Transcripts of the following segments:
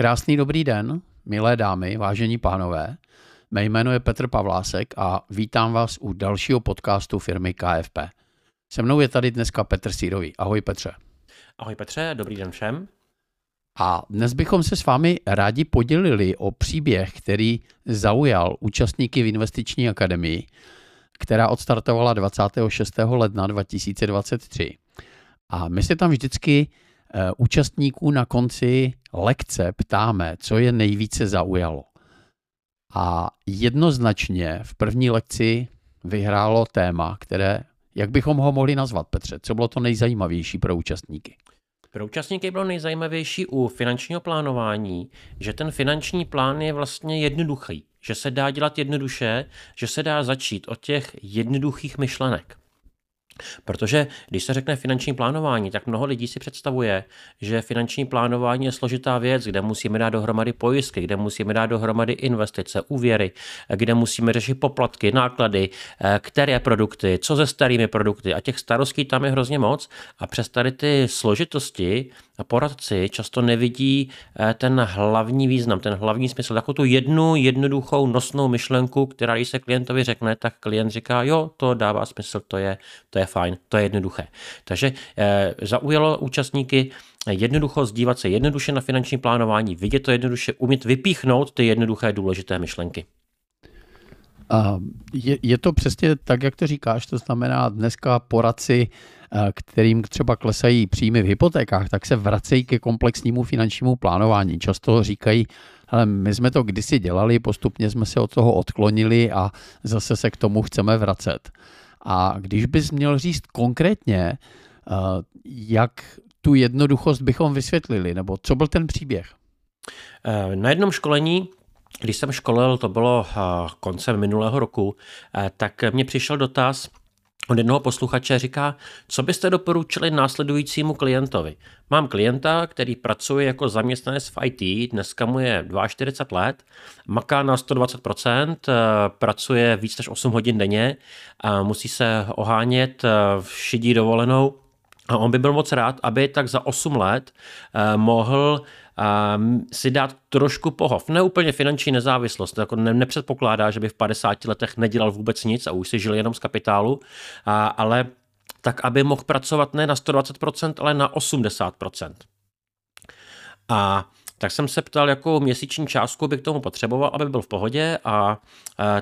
Krásný dobrý den, milé dámy, vážení pánové. Mé jméno je Petr Pavlásek a vítám vás u dalšího podcastu firmy KFP. Se mnou je tady dneska Petr Sírový. Ahoj Petře. Ahoj Petře, dobrý den všem. A dnes bychom se s vámi rádi podělili o příběh, který zaujal účastníky v Investiční akademii, která odstartovala 26. ledna 2023. A my se tam vždycky účastníků na konci lekce ptáme, co je nejvíce zaujalo. A jednoznačně v první lekci vyhrálo téma, které, jak bychom ho mohli nazvat, Petře, co bylo to nejzajímavější pro účastníky? Pro účastníky bylo nejzajímavější u finančního plánování, že ten finanční plán je vlastně jednoduchý, že se dá dělat jednoduše, že se dá začít od těch jednoduchých myšlenek. Protože když se řekne finanční plánování, tak mnoho lidí si představuje, že finanční plánování je složitá věc, kde musíme dát dohromady pojistky, kde musíme dát dohromady investice, úvěry, kde musíme řešit poplatky, náklady, eh, které produkty, co se starými produkty. A těch starostí tam je hrozně moc. A přes tady ty složitosti poradci často nevidí eh, ten hlavní význam, ten hlavní smysl, takovou tu jednu jednoduchou nosnou myšlenku, která když se klientovi řekne, tak klient říká, jo, to dává smysl, to je, to je fajn, to je jednoduché. Takže eh, zaujalo účastníky jednoducho zdívat se jednoduše na finanční plánování, vidět to jednoduše, umět vypíchnout ty jednoduché důležité myšlenky. Je, je to přesně tak, jak to říkáš, to znamená dneska poradci, eh, kterým třeba klesají příjmy v hypotékách, tak se vracejí ke komplexnímu finančnímu plánování. Často říkají, ale my jsme to kdysi dělali, postupně jsme se od toho odklonili a zase se k tomu chceme vracet. A když bys měl říct konkrétně, eh, jak tu jednoduchost bychom vysvětlili, nebo co byl ten příběh? Eh, na jednom školení když jsem školil, to bylo eh, koncem minulého roku, tak mě přišel dotaz od jednoho posluchače, říká, co byste doporučili následujícímu klientovi. Mám klienta, který pracuje jako zaměstnanec v IT, dneska mu je 42 let, maká na 120%, pracuje víc než 8 hodin denně, musí se ohánět v šidí dovolenou a on by byl moc rád, aby tak za 8 let eh, mohl um, si dát trošku pohov. Ne úplně finanční nezávislost, jako ne, nepředpokládá, že by v 50 letech nedělal vůbec nic a už si žil jenom z kapitálu, a, ale tak, aby mohl pracovat ne na 120%, ale na 80%. A tak jsem se ptal, jakou měsíční částku by k tomu potřeboval, aby byl v pohodě a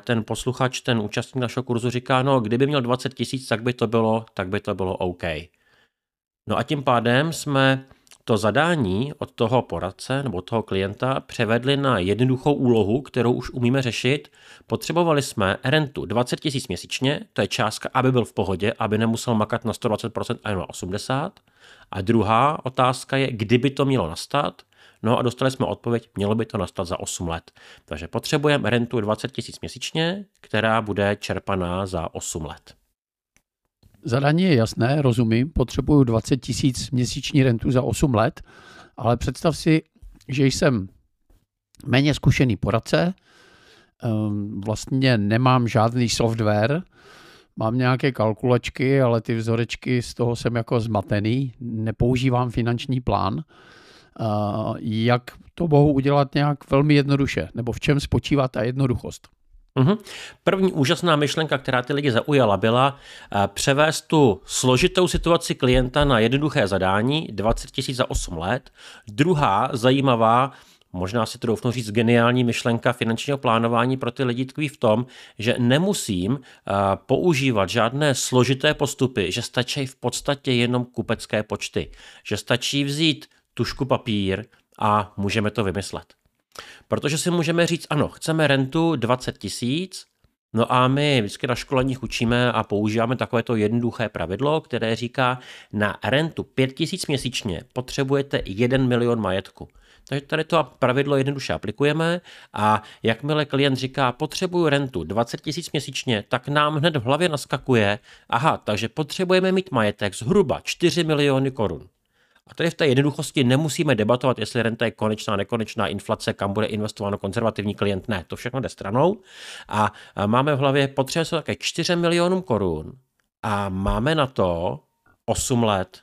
ten posluchač, ten účastník našeho kurzu říká, no kdyby měl 20 tisíc, tak by to bylo, tak by to bylo OK. No a tím pádem jsme to zadání od toho poradce nebo toho klienta převedli na jednoduchou úlohu, kterou už umíme řešit. Potřebovali jsme rentu 20 tisíc měsíčně, to je částka, aby byl v pohodě, aby nemusel makat na 120% a na 80%. A druhá otázka je, kdyby to mělo nastat, No a dostali jsme odpověď, mělo by to nastat za 8 let. Takže potřebujeme rentu 20 tisíc měsíčně, která bude čerpaná za 8 let. Zadání je jasné, rozumím, potřebuju 20 tisíc měsíční rentu za 8 let, ale představ si, že jsem méně zkušený poradce, ehm, vlastně nemám žádný software, mám nějaké kalkulačky, ale ty vzorečky z toho jsem jako zmatený, nepoužívám finanční plán. Jak to mohu udělat nějak velmi jednoduše, nebo v čem spočívá ta jednoduchost? Mm-hmm. První úžasná myšlenka, která ty lidi zaujala, byla uh, převést tu složitou situaci klienta na jednoduché zadání 20 000 za 8 let. Druhá zajímavá možná si to doufnu říct, geniální myšlenka finančního plánování pro ty lidi tkví v tom, že nemusím uh, používat žádné složité postupy, že stačí v podstatě jenom kupecké počty, že stačí vzít tušku papír a můžeme to vymyslet. Protože si můžeme říct, ano, chceme rentu 20 tisíc, No a my vždycky na školeních učíme a používáme takovéto jednoduché pravidlo, které říká, na rentu 5 tisíc měsíčně potřebujete 1 milion majetku. Takže tady to pravidlo jednoduše aplikujeme a jakmile klient říká, potřebuju rentu 20 tisíc měsíčně, tak nám hned v hlavě naskakuje, aha, takže potřebujeme mít majetek zhruba 4 miliony korun. A tady v té jednoduchosti nemusíme debatovat, jestli renta je konečná, nekonečná, inflace, kam bude investováno konzervativní klient. Ne, to všechno jde stranou. A máme v hlavě potřebuje se také 4 milionům korun a máme na to 8 let.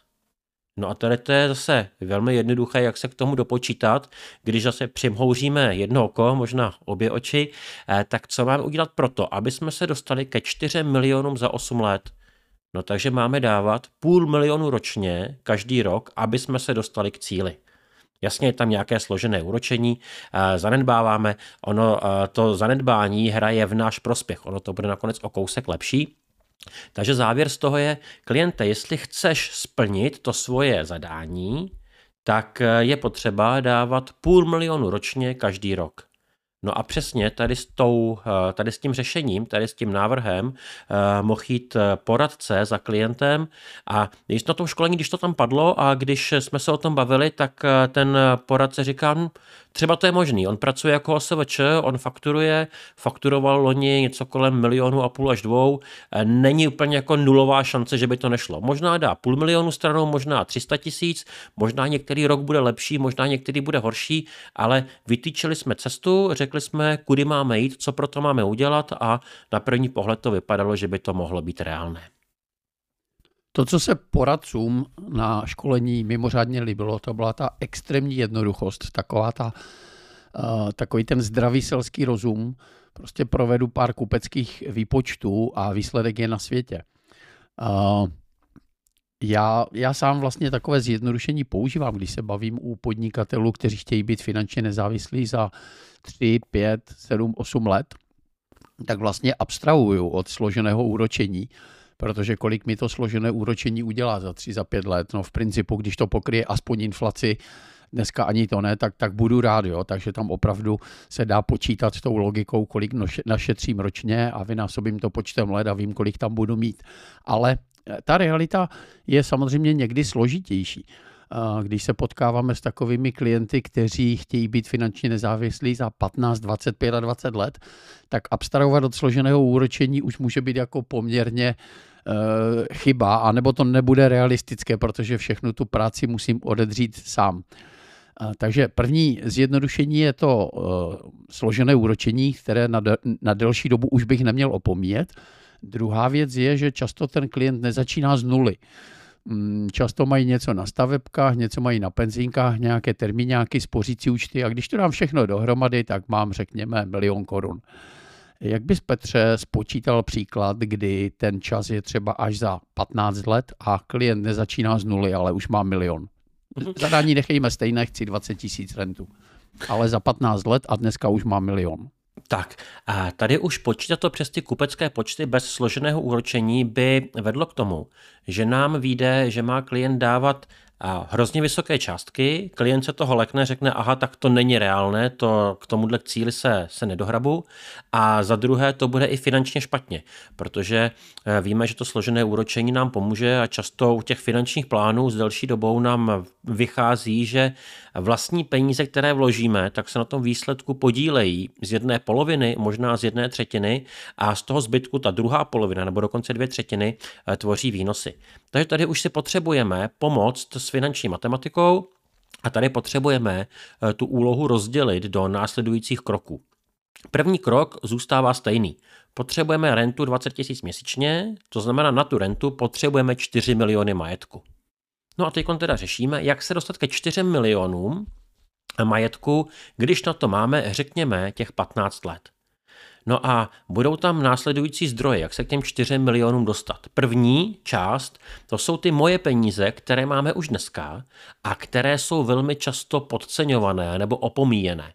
No a tady to je zase velmi jednoduché, jak se k tomu dopočítat. Když zase přimhouříme jedno oko, možná obě oči, eh, tak co máme udělat proto, aby jsme se dostali ke 4 milionům za 8 let? No takže máme dávat půl milionu ročně každý rok, aby jsme se dostali k cíli. Jasně je tam nějaké složené úročení, eh, zanedbáváme, ono eh, to zanedbání hraje v náš prospěch, ono to bude nakonec o kousek lepší, takže závěr z toho je, kliente, jestli chceš splnit to svoje zadání, tak eh, je potřeba dávat půl milionu ročně každý rok. No a přesně tady s, tou, eh, tady s tím řešením, tady s tím návrhem eh, mohl jít eh, poradce za klientem a když na tom školení, když to tam padlo a když jsme se o tom bavili, tak ten poradce říká, hm, třeba to je možný, on pracuje jako OSVČ, on fakturuje, fakturoval loni něco kolem milionu a půl až dvou, není úplně jako nulová šance, že by to nešlo. Možná dá půl milionu stranou, možná 300 tisíc, možná některý rok bude lepší, možná některý bude horší, ale vytýčili jsme cestu, řekli řekli jsme, kudy máme jít, co pro to máme udělat a na první pohled to vypadalo, že by to mohlo být reálné. To, co se poradcům na školení mimořádně líbilo, to byla ta extrémní jednoduchost, taková ta, uh, takový ten zdravý selský rozum. Prostě provedu pár kupeckých výpočtů a výsledek je na světě. Já, já sám vlastně takové zjednodušení používám, když se bavím u podnikatelů, kteří chtějí být finančně nezávislí za 3, 5, 7, 8 let, tak vlastně abstrahuju od složeného úročení, protože kolik mi to složené úročení udělá za 3, za 5 let, no v principu, když to pokryje aspoň inflaci, dneska ani to ne, tak, tak budu rád, jo. takže tam opravdu se dá počítat s tou logikou, kolik našetřím ročně a vynásobím to počtem let a vím, kolik tam budu mít. Ale ta realita je samozřejmě někdy složitější když se potkáváme s takovými klienty, kteří chtějí být finančně nezávislí za 15, 25 a 20 let, tak abstrahovat od složeného úročení už může být jako poměrně uh, chyba, anebo to nebude realistické, protože všechnu tu práci musím odedřít sám. Takže první zjednodušení je to uh, složené úročení, které na, na delší dobu už bych neměl opomíjet. Druhá věc je, že často ten klient nezačíná z nuly. Mm, často mají něco na stavebkách, něco mají na penzínkách, nějaké termíňáky, spořící účty a když to dám všechno dohromady, tak mám, řekněme, milion korun. Jak bys, Petře, spočítal příklad, kdy ten čas je třeba až za 15 let a klient nezačíná z nuly, ale už má milion? Mhm. Zadání nechejme stejné, chci 20 tisíc rentu. Ale za 15 let a dneska už má milion. Tak, a tady už počítat to přes ty kupecké počty bez složeného úročení by vedlo k tomu, že nám vyjde, že má klient dávat a hrozně vysoké částky, klient se toho lekne, řekne, aha, tak to není reálné, to k tomuhle cíli se, se nedohrabu a za druhé to bude i finančně špatně, protože eh, víme, že to složené úročení nám pomůže a často u těch finančních plánů s delší dobou nám vychází, že vlastní peníze, které vložíme, tak se na tom výsledku podílejí z jedné poloviny, možná z jedné třetiny a z toho zbytku ta druhá polovina nebo dokonce dvě třetiny eh, tvoří výnosy. Takže tady už si potřebujeme pomoct s finanční matematikou a tady potřebujeme eh, tu úlohu rozdělit do následujících kroků. První krok zůstává stejný. Potřebujeme rentu 20 tisíc měsíčně, to znamená na tu rentu potřebujeme 4 miliony majetku. No a teď teda řešíme, jak se dostat ke 4 milionům majetku, když na to máme, řekněme, těch 15 let. No a budou tam následující zdroje, jak se k těm 4 milionům dostat. První část, to jsou ty moje peníze, které máme už dneska a které jsou velmi často podceňované nebo opomíjené.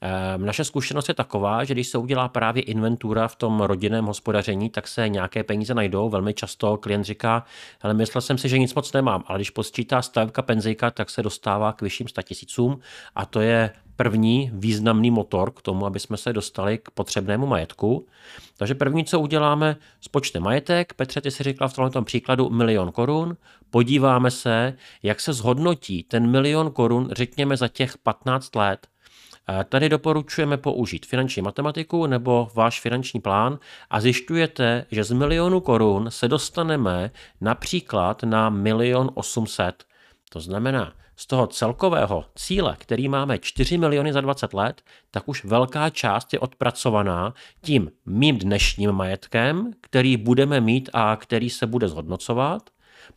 Ehm, naše zkušenost je taková, že když se udělá právě inventura v tom rodinném hospodaření, tak se nějaké peníze najdou. Velmi často klient říká, ale myslel jsem si, že nic moc nemám, ale když posčítá stavka penzijka, tak se dostává k vyšším statisícům a to je první významný motor k tomu, aby jsme se dostali k potřebnému majetku. Takže první, co uděláme, spočte majetek. Petře, ty si říkala v tomto příkladu milion korun. Podíváme se, jak se zhodnotí ten milion korun, řekněme, za těch 15 let. Tady doporučujeme použít finanční matematiku nebo váš finanční plán a zjišťujete, že z milionu korun se dostaneme například na milion 800. To znamená, z toho celkového cíle, který máme 4 miliony za 20 let, tak už velká část je odpracovaná tím mým dnešním majetkem, který budeme mít a který se bude zhodnocovat.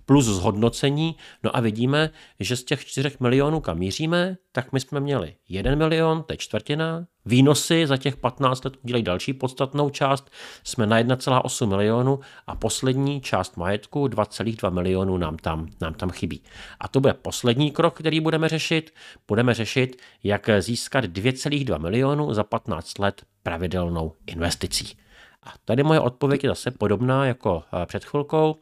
Plus zhodnocení. No a vidíme, že z těch 4 milionů, kam míříme, tak my jsme měli 1 milion, to je čtvrtina, Výnosy za těch 15 let udělají další podstatnou část, jsme na 1,8 milionu a poslední část majetku 2,2 milionů nám tam, nám tam chybí. A to bude poslední krok, který budeme řešit. Budeme řešit, jak získat 2,2 milionu za 15 let pravidelnou investicí. A tady moje odpověď je zase podobná jako eh, před chvilkou.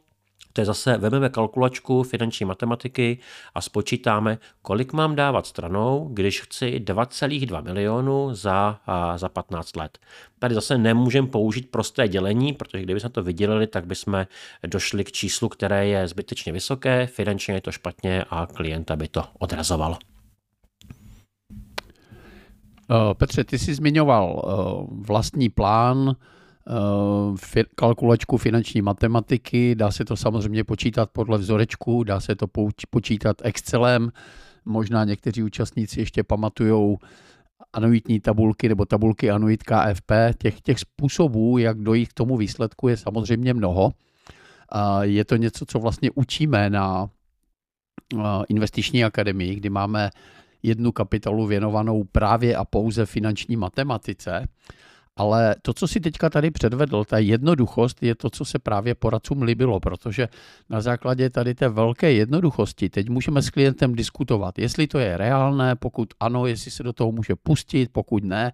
To je zase, vezmeme kalkulačku finanční matematiky a spočítáme, kolik mám dávat stranou, když chci 2,2 milionu za, a, za 15 let. Tady zase nemůžeme použít prosté dělení, protože kdyby jsme to vydělili, tak bychom došli k číslu, které je zbytečně vysoké, finančně je to špatně a klienta by to odrazovalo. Eh, Petře, ty jsi zmiňoval eh, vlastní plán, kalkulačku finanční matematiky, dá se to samozřejmě počítat podle vzorečku, dá se to počítat Excelem, možná někteří účastníci ještě pamatují anuitní tabulky nebo tabulky anuit KFP. Těch, těch způsobů, jak dojít k tomu výsledku, je samozřejmě mnoho. Je to něco, co vlastně učíme na eh, investiční akademii, kdy máme jednu kapitolu věnovanou právě a pouze finanční matematice. Ale to, co si teďka tady předvedl, ta jednoduchost je to, co se právě poradcům líbilo, protože na základě tady té velké jednoduchosti teď můžeme s klientem diskutovat, jestli to je reálné, pokud ano, jestli se do toho může pustit, pokud ne,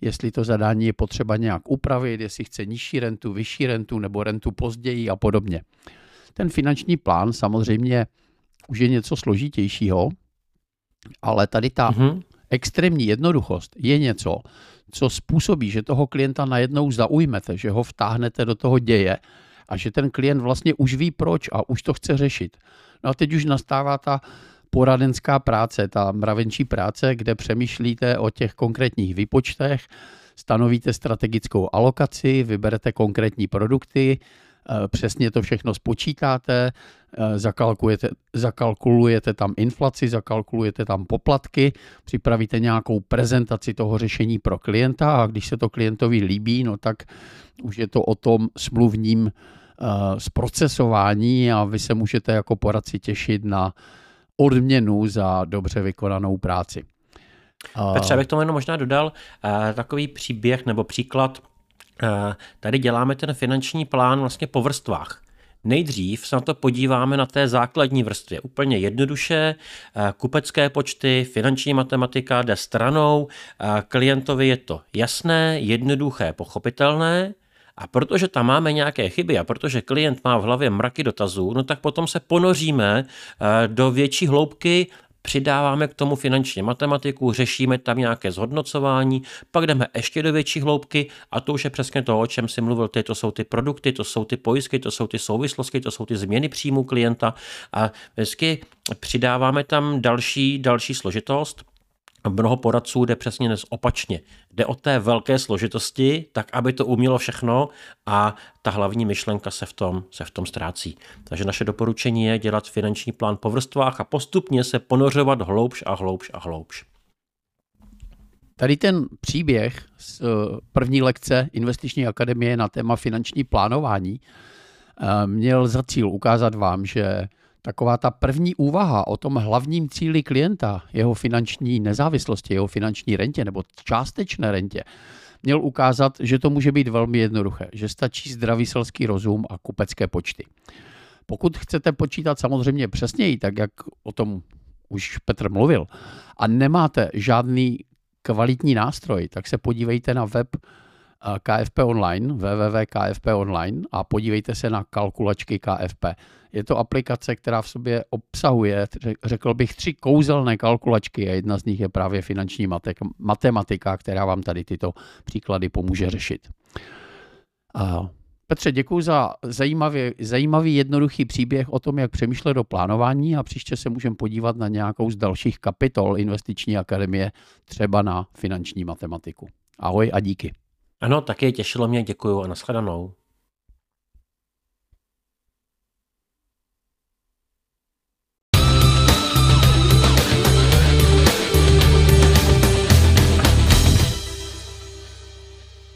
jestli to zadání je potřeba nějak upravit, jestli chce nižší rentu, vyšší rentu nebo rentu později a podobně. Ten finanční plán samozřejmě už je něco složitějšího, ale tady ta mm-hmm. extrémní jednoduchost je něco, co způsobí, že toho klienta najednou zaujmete, že ho vtáhnete do toho děje a že ten klient vlastně už ví proč a už to chce řešit. No a teď už nastává ta poradenská práce, ta mravenčí práce, kde přemýšlíte o těch konkrétních výpočtech, stanovíte strategickou alokaci, vyberete konkrétní produkty, přesně to všechno spočítáte, eh, zakalkulujete, zakalkulujete tam inflaci, zakalkulujete tam poplatky, připravíte nějakou prezentaci toho řešení pro klienta a když se to klientovi líbí, no tak už je to o tom smluvním eh, zprocesování a vy se můžete jako poradci těšit na odměnu za dobře vykonanou práci. Petře, abych tomu jenom možná dodal takový příběh nebo příklad Eh, tady děláme ten finanční plán vlastně po vrstvách. Nejdřív se na to podíváme na té základní vrstvě. Úplně jednoduše, eh, kupecké počty, finanční matematika jde stranou, eh, klientovi je to jasné, jednoduché, pochopitelné, a protože tam máme nějaké chyby a protože klient má v hlavě mraky dotazů, no tak potom se ponoříme do větší hloubky přidáváme k tomu finanční matematiku, řešíme tam nějaké zhodnocování, pak jdeme ještě do větší hloubky a to už je přesně to, o čem si mluvil ty, to jsou ty produkty, to jsou ty pojistky, to jsou ty souvislosti, to jsou ty změny příjmu klienta a vždycky přidáváme tam další, další složitost, Mnoho poradců jde přesně dnes opačně. Jde o té velké složitosti, tak aby to umělo všechno a ta hlavní myšlenka se v tom, se v tom ztrácí. Takže naše doporučení je dělat finanční plán po vrstvách a postupně se ponořovat hloubš a hloubš a hloubš. Tady ten příběh z eh, první lekce Investiční akademie na téma finanční plánování eh, měl za cíl ukázat vám, že taková ta první úvaha o tom hlavním cíli klienta, jeho finanční nezávislosti, jeho finanční rentě nebo částečné rentě, měl ukázat, že to může být velmi jednoduché, že stačí zdravý selský rozum a kupecké počty. Pokud chcete počítat samozřejmě přesněji, tak jak o tom už Petr mluvil, a nemáte žádný kvalitní nástroj, tak se podívejte na web KFP Online, www.kfp Online a podívejte se na kalkulačky KFP. Je to aplikace, která v sobě obsahuje, řekl bych, tři kouzelné kalkulačky a jedna z nich je právě finanční matematika, která vám tady tyto příklady pomůže řešit. A Petře, děkuji za zajímavý, zajímavý, jednoduchý příběh o tom, jak přemýšlet o plánování a příště se můžeme podívat na nějakou z dalších kapitol Investiční akademie, třeba na finanční matematiku. Ahoj a díky. Ano, taky těšilo mě, děkuji a nashledanou.